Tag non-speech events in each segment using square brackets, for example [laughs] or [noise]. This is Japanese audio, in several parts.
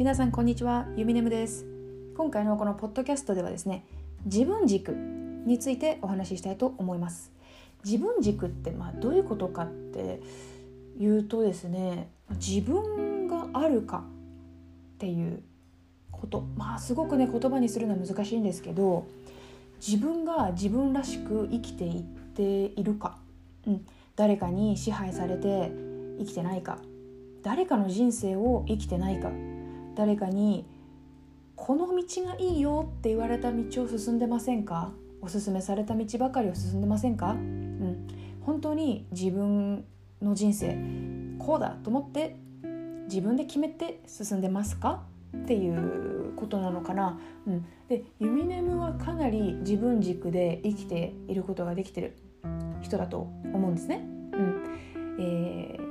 皆さんこんにちはゆみねむです。今回のこのポッドキャストではですね自分軸についてお話ししたいと思います。自分軸ってまあどういうことかっていうとですね自分があるかっていうこと。まあすごくね言葉にするのは難しいんですけど自分が自分らしく生きていっているか、うん、誰かに支配されて生きてないか。誰かの人生を生きてないか。誰かにこの道がいいよって言われた道を進んでませんか？おすすめされた道ばかりを進んでませんか、うん、本当に自分の人生こうだと思って自分で決めて進んでますか？っていうことなのかな。うん、でユミネムはかなり自分軸で生きていることができてる人だと思うんですね。うん。えー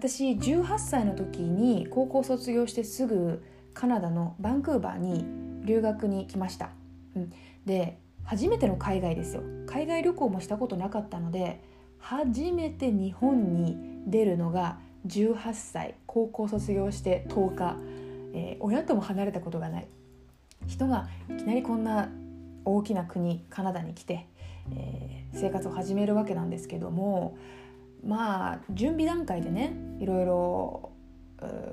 私18歳の時に高校卒業してすぐカナダのバンクーバーに留学に来ました、うん、で初めての海外ですよ。海外旅行もしたことなかったので初めて日本に出るのが18歳。高校卒業して10日、えー、親とも離れたことがない。人がいきなりこんな大きな国カナダに来て、えー、生活を始めるわけなんですけどもまあ準備段階でねいろいろ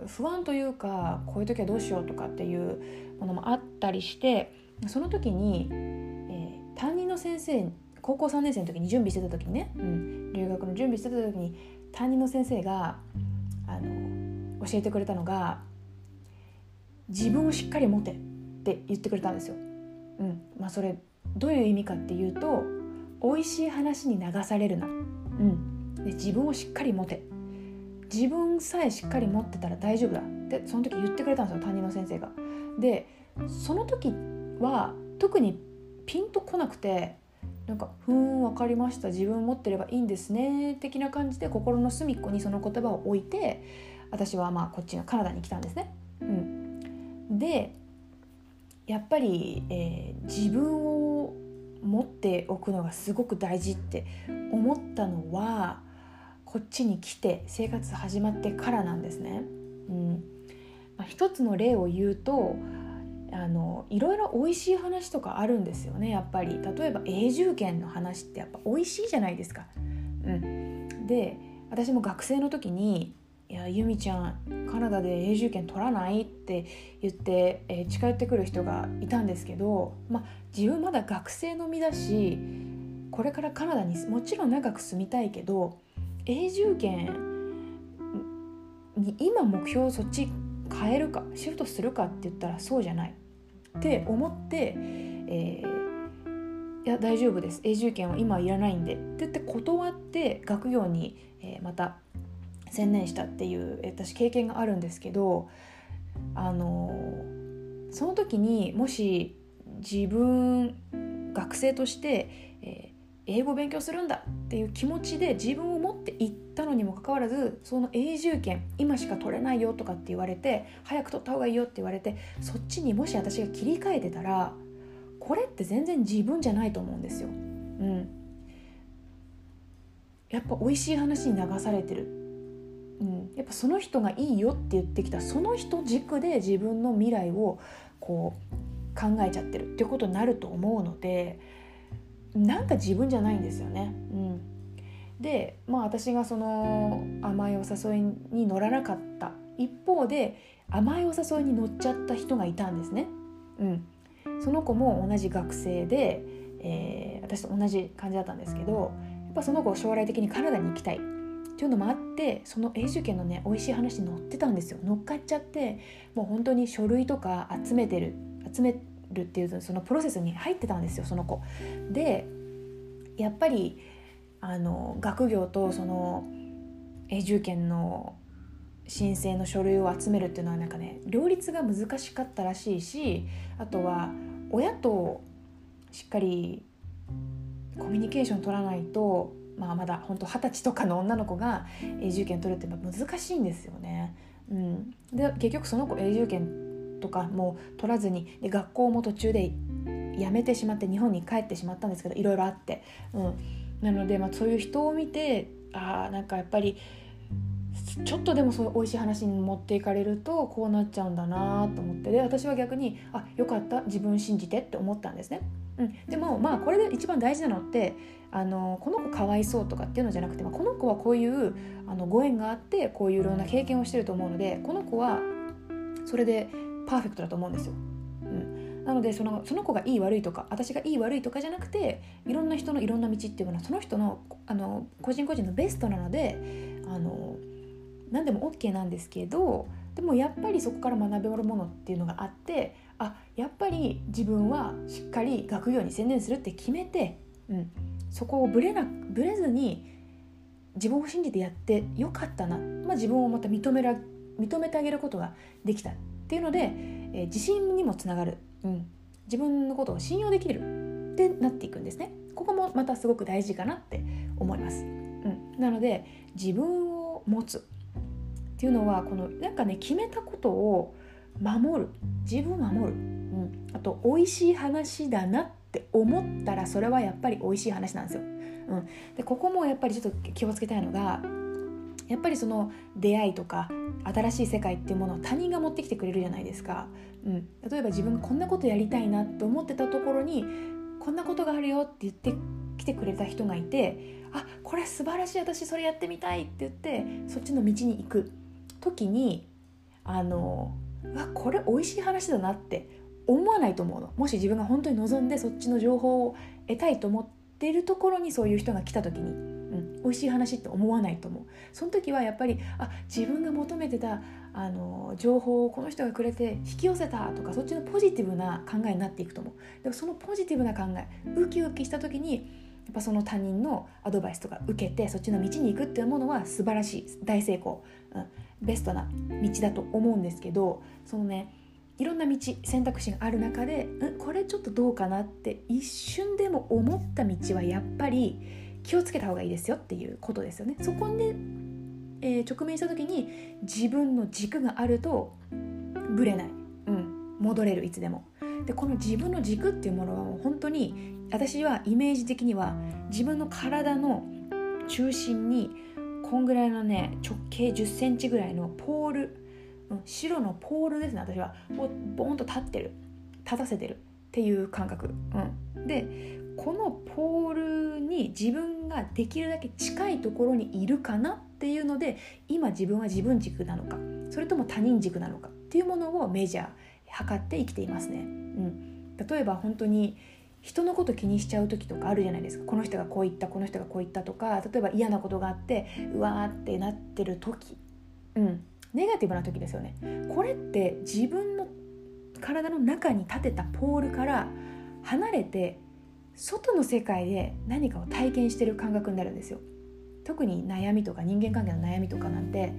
不安というかこういう時はどうしようとかっていうものもあったりしてその時に、えー、担任の先生高校3年生の時に準備してた時にね、うん、留学の準備してた時に担任の先生があの教えてくれたのが「自分をしっかり持て」って言ってくれたんですよ。うんまあ、それどういう意味かっていうと美味しい話に流されるな、うん、で自分をしっかり持て自分さえしっかり持ってたら大丈夫だってその時言ってくれたんですよ担任の先生が。でその時は特にピンとこなくてなんか「ふん分かりました自分持ってればいいんですね」的な感じで心の隅っこにその言葉を置いて私はまあこっちのカナダに来たんですね。うん、でやっぱり、えー、自分を持っておくのがすごく大事って思ったのはこっちに来て生活始まってからなんですね。うんまあ、一つの例を言うとあのいろいろ美味しい話とかあるんですよねやっぱり例えば永住権の話ってやっぱ美味しいじゃないですか。うん、で私も学生の時に「いや由美ちゃんカナダで永住権取らない?」って言って、えー、近寄ってくる人がいたんですけど、まあ、自分まだ学生の身だしこれからカナダにもちろん長く住みたいけど永住権に今目標をそっち変えるかシフトするかって言ったらそうじゃない。って思って、えー、いや大丈夫です。永住権は今いらないんで。って言って断って学業に、えー、また専念したっていう、私経験があるんですけどあのー、その時にもし自分学生として、えー、英語勉強するんだっていう気持ちで自分って行ったのにもかかわらずその永住権今しか取れないよとかって言われて早く取った方がいいよって言われてそっちにもし私が切り替えてたらこれって全然自分じゃないと思うんですよ。うん、やっぱ美味しい話に流されてる、うん、やっぱその人がいいよって言ってきたその人軸で自分の未来をこう考えちゃってるっていうことになると思うのでなんか自分じゃないんですよね。うん、でまあ私がその甘いお誘いに乗らなかった一方で甘いお誘いに乗っちゃった人がいたんですね。うん、その子も同じ学生で、えー、私と同じ感じだったんですけどやっぱその子将来的にカナダに行きたいっていうのもあってその永住権のね美味しい話に乗ってたんですよ乗っかっちゃってもう本当に書類とか集めてる集めるっていうそのプロセスに入ってたんですよその子。でやっぱりあの学業とその永住権の申請の書類を集めるっていうのはなんかね両立が難しかったらしいしあとは親としっかりコミュニケーション取らないと、まあ、まだ本当二十歳とかの女の子が永住権取るって難しいんですよね。うん、で結局その子永住権とかも取らずにで学校も途中で辞めてしまって日本に帰ってしまったんですけどいろいろあって、うん、なので、まあ、そういう人を見てあなんかやっぱりちょっとでもそういう美味しい話に持っていかれるとこうなっちゃうんだなと思ってで私は逆にあよかった自分信じてって思ったんですね。うん、でもまあこれで一番大事なのってあのこの子かわいそうとかっていうのじゃなくて、まあ、この子はこういうあのご縁があってこういういろんな経験をしてると思うのでこの子はそれでパーフェクトだと思うんですよ。うん、なのでそのその子がいい悪いとか私がいい悪いとかじゃなくていろんな人のいろんな道っていうのはその人のあの個人個人のベストなのであの何でも OK なんですけどでもやっぱりそこから学べるものっていうのがあってあやっぱり自分はしっかり学業に専念するって決めて、うん、そこをぶれなぶれずに自分を信じてやってよかったな、まあ、自分をまた認めら認めてあげることができたっていうので、えー、自信にもつながる、うん、自分のことを信用できる。ってなっていくんですね。ここもまたすごく大事かなって思います、うん、なので自分を持つ。っていうのはこのなんかね決めたことを守る。自分を守る、うん、あと美味しい話だなって思ったらそれはやっぱり美味しい話なんですよ。うん、でここもやっぱりちょっと気をつけたいのがやっぱりその出会いとか新しい世界っていうものを他人が持ってきてくれるじゃないですか、うん、例えば自分がこんなことやりたいなと思ってたところにこんなことがあるよって言ってきてくれた人がいてあこれ素晴らしい私それやってみたいって言ってそっちの道に行く時にあのわこれ美味しい話だなって思わないと思うの。もし自分が本当に望んでそっちの情報を得たいと思ってるところにそういう人が来た時に、うん、美味しい話って思わないと思う。その時はやっぱりあ自分が求めてたあの情報をこの人がくれて引き寄せたとかそっちのポジティブな考えになっていくと思う。でもそのポジティブな考えウキウキした時にやっぱその他人のアドバイスとか受けてそっちの道に行くっていうものは素晴らしい大成功、うん、ベストな道だと思うんですけどそのねいろんな道選択肢がある中で、ん、これちょっとどうかなって一瞬でも思った道はやっぱり気をつけた方がいいですよっていうことですよね。そこで、えー、直面した時に自分の軸があるとぶれない、うん、戻れるいつでも。でこの自分の軸っていうものはもう本当に私はイメージ的には自分の体の中心にこんぐらいのね直径1 0センチぐらいのポール、白のポールですね私は。ボーンと立ってる。立たせてるっていう感覚、うん、でこのポールに自分ができるだけ近いところにいるかなっていうので今自分は自分軸なのかそれとも他人軸なのかっていうものをメジャー測って生きていますね。うん、例えば本当に人のこと気にしちゃう時とかあるじゃないですか。この人がこう言ったこの人がこう言ったとか例えば嫌なことがあってうわーってなってる時。うん。ネガティブな時ですよね。これって自分の体の中に立てたポールから離れて外の世界で何かを体験してる感覚になるんですよ。特に悩みとか人間関係の悩みとかなんて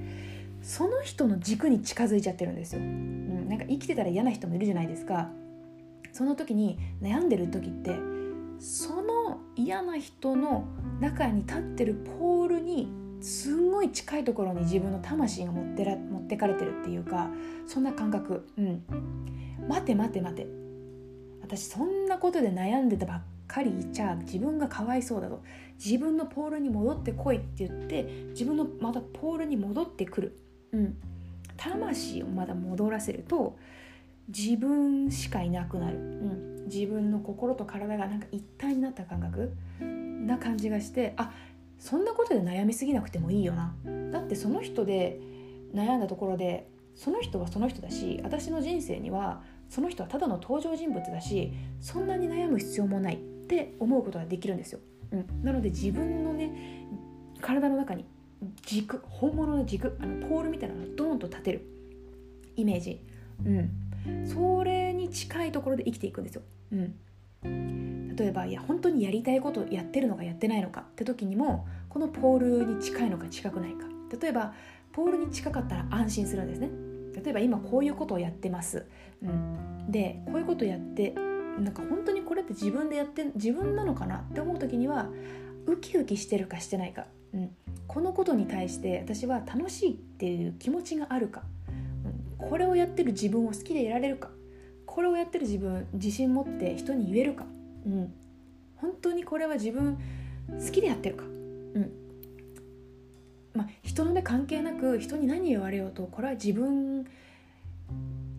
その人の軸に近づいちゃってるんですよ、うん、なんか生きてたら嫌な人もいるじゃないですか。その時に悩んでる時ってその嫌な人の中に立ってるポールにすんごい近いところに自分の魂が持ってら持ってかれてるっていうかそんな感覚。うん。待て待て待て。私そんなことで悩んでたばっかりいちゃ自分がかわいそうだと。自分のポールに戻ってこいって言って自分のまたポールに戻ってくる、うん、魂をまだ戻らせると自分しかいなくなる、うん、自分の心と体がなんか一体になった感覚。な感じがしてあそんなことで悩みすぎなくてもいいよな。だってその人で悩んだところでその人はその人だし私の人生にはその人はただの登場人物だしそんなに悩む必要もない。って思うことができるんですよ、うん、なので自分のね体の中に軸本物の軸あのポールみたいなのをドーンと立てる。イメージ、うん、それに近いところで生きていくんですよ。うん、例えばいや本当にやりたいことやってるのかやってないのかって時にもこのポールに近いのか近くないか。例えばポールに近かったら安心するんですね。例えば今こういうことをやってます、うん、でこういうことやってなんか本当にこれって自分でやって自分なのかなって思う時にはウキウキしてるかしてないか、うん、このことに対して私は楽しいっていう気持ちがあるか。これをやってる自分を好きでいられるか。これをやってる自分自信持って人に言えるか、うん、本当にこれは自分好きでやってるか、うん。まあ、人の目関係なく人に何言われようとこれは自分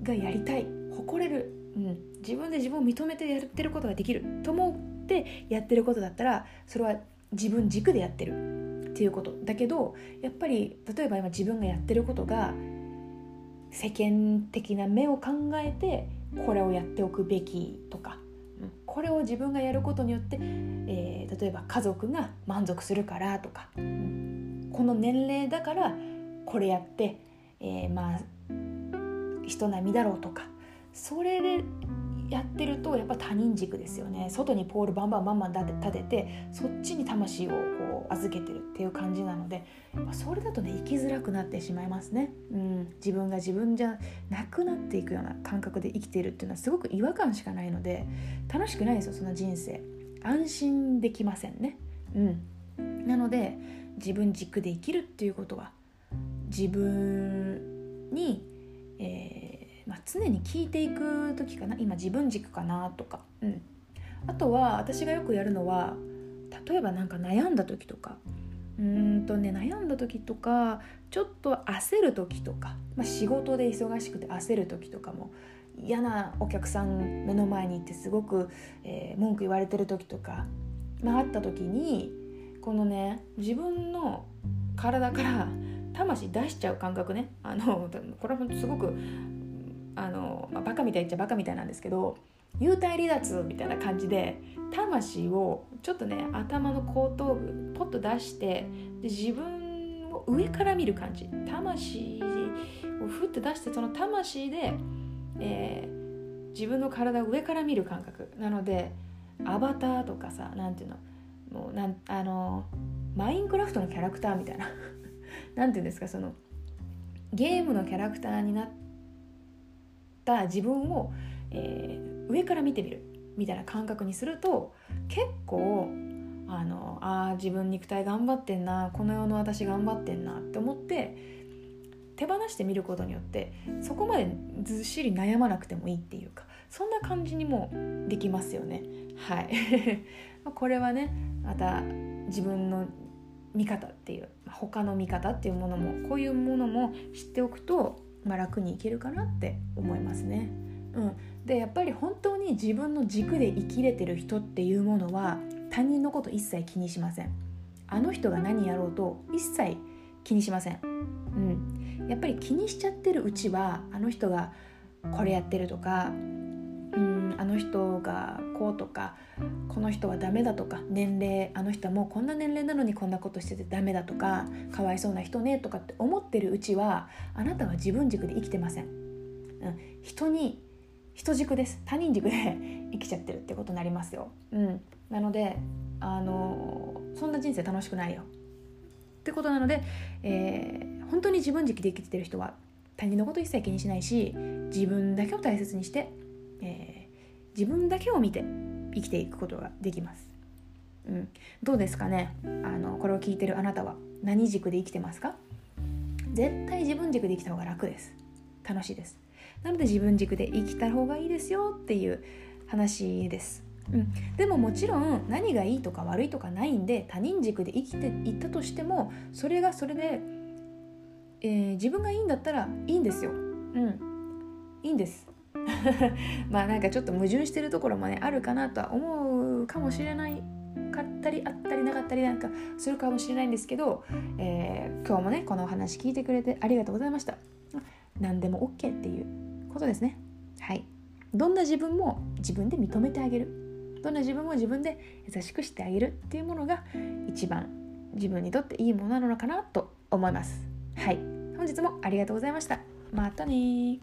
がやりたい誇れる、うん、自分で自分を認めてやってることができる。と思ってやってることだったらそれは自分軸でやってるっていうことだけどやっぱり例えば今自分がやってることが世間的な目を考えてこれをやっておくべきとかこれを自分がやることによって、えー、例えば家族が満足するからとか、この年齢だからこれやって、えー、まあ人並みだろうとかそれでやってるとやっぱ他人軸ですよね。外にポールバンバンバンバン立ててそっちに魂をこう預けてるっていう感じなのでそれだとね生きづらくなってしまいますね、うん、自分が自分じゃなくなっていくような感覚で生きているっていうのはすごく違和感しかないので楽しくないですよその人生。安心できませんね。うん。なので自分軸で生きるっていうことは自分に、えーまあ、常に聞いていく時かな今自分軸かなとか、うん、あとは私がよくやるのは例えば何か悩んだ時とか。うんとね悩んだ時とかちょっと焦る時とか、まあ、仕事で忙しくて焦る時とかも嫌なお客さん目の前に行ってすごく、えー、文句言われてる時とか、まあ、あった時にこのね自分の体から魂出しちゃう感覚ね。あのこれはすごくあの、まあ、バカみたいっちゃバカみたいなんですけど幽体離脱みたいな感じで魂をちょっとね頭の後頭部ポッと出してで自分を上から見る感じ。魂をふって出してその魂で、えー、自分の体を上から見る感覚。なのでアバターとかさ何ていうのもうなんあのマインクラフトのキャラクターみたいな。[laughs] 何ていうんですかそのゲームのキャラクターになってた自分を、えー、上から見てみるみたいな感覚にすると結構あのあ自分肉体頑張ってんなこの世の私頑張ってんなって思って手放してみることによってそこまでずっしり悩まなくてもいいっていうかそんな感じにもできますよね。はい。[laughs] これはねまた自分の見方っていう他の見方っていうものもこういうものも知っておくとまあ、楽にいけるかなって思いますね。うん、でやっぱり本当に自分の軸で生きれてる人っていうものは他人のこと一切気にしません。あの人が何やろうと一切気にしません。うん、やっぱり気にしちゃってるうちはあの人がこれやってるとかうんあの人がこうとかこの人はダメだとか年齢あの人はもうこんな年齢なのにこんなことしててダメだとかかわいそうな人ねとかって思ってるうちはあなたは自分軸で生きてません、うん、人に人軸です。他人軸で [laughs] 生きちゃってるってことになりますよ、うん、なのであのそんな人生楽しくないよ。ってことなので、えー、本当に自分軸で生きてる人は他人のこと一切気にしないし自分だけを大切にしてえー、自分だけを見て生きていくことができます。うん、どうですかね？あのこれを聞いてるあなたは。何軸で生きてますか？絶対自分軸で生きた方が楽です。楽しいです。なので自分軸で生きた方がいいですよっていう話です、うん、でももちろん何がいいとか悪いとかないんで他人軸で生きていったとしてもそれがそれで、えー、自分がいいんだったらいいんですよ。うん。いいんです。[laughs] まあなんかちょっと矛盾してるところもねあるかなとは思うかもしれないかったりあったりなかったりなんかするかもしれないんですけど、えー、今日もねこのお話聞いてくれてありがとうございました。何でも OK っていうことですね。はい。どんな自分も自分で認めてあげる。どんな自分も自分で優しくしてあげるっていうものが一番自分にとっていいものなのかなと思います。はい。本日もありがとうございました。またね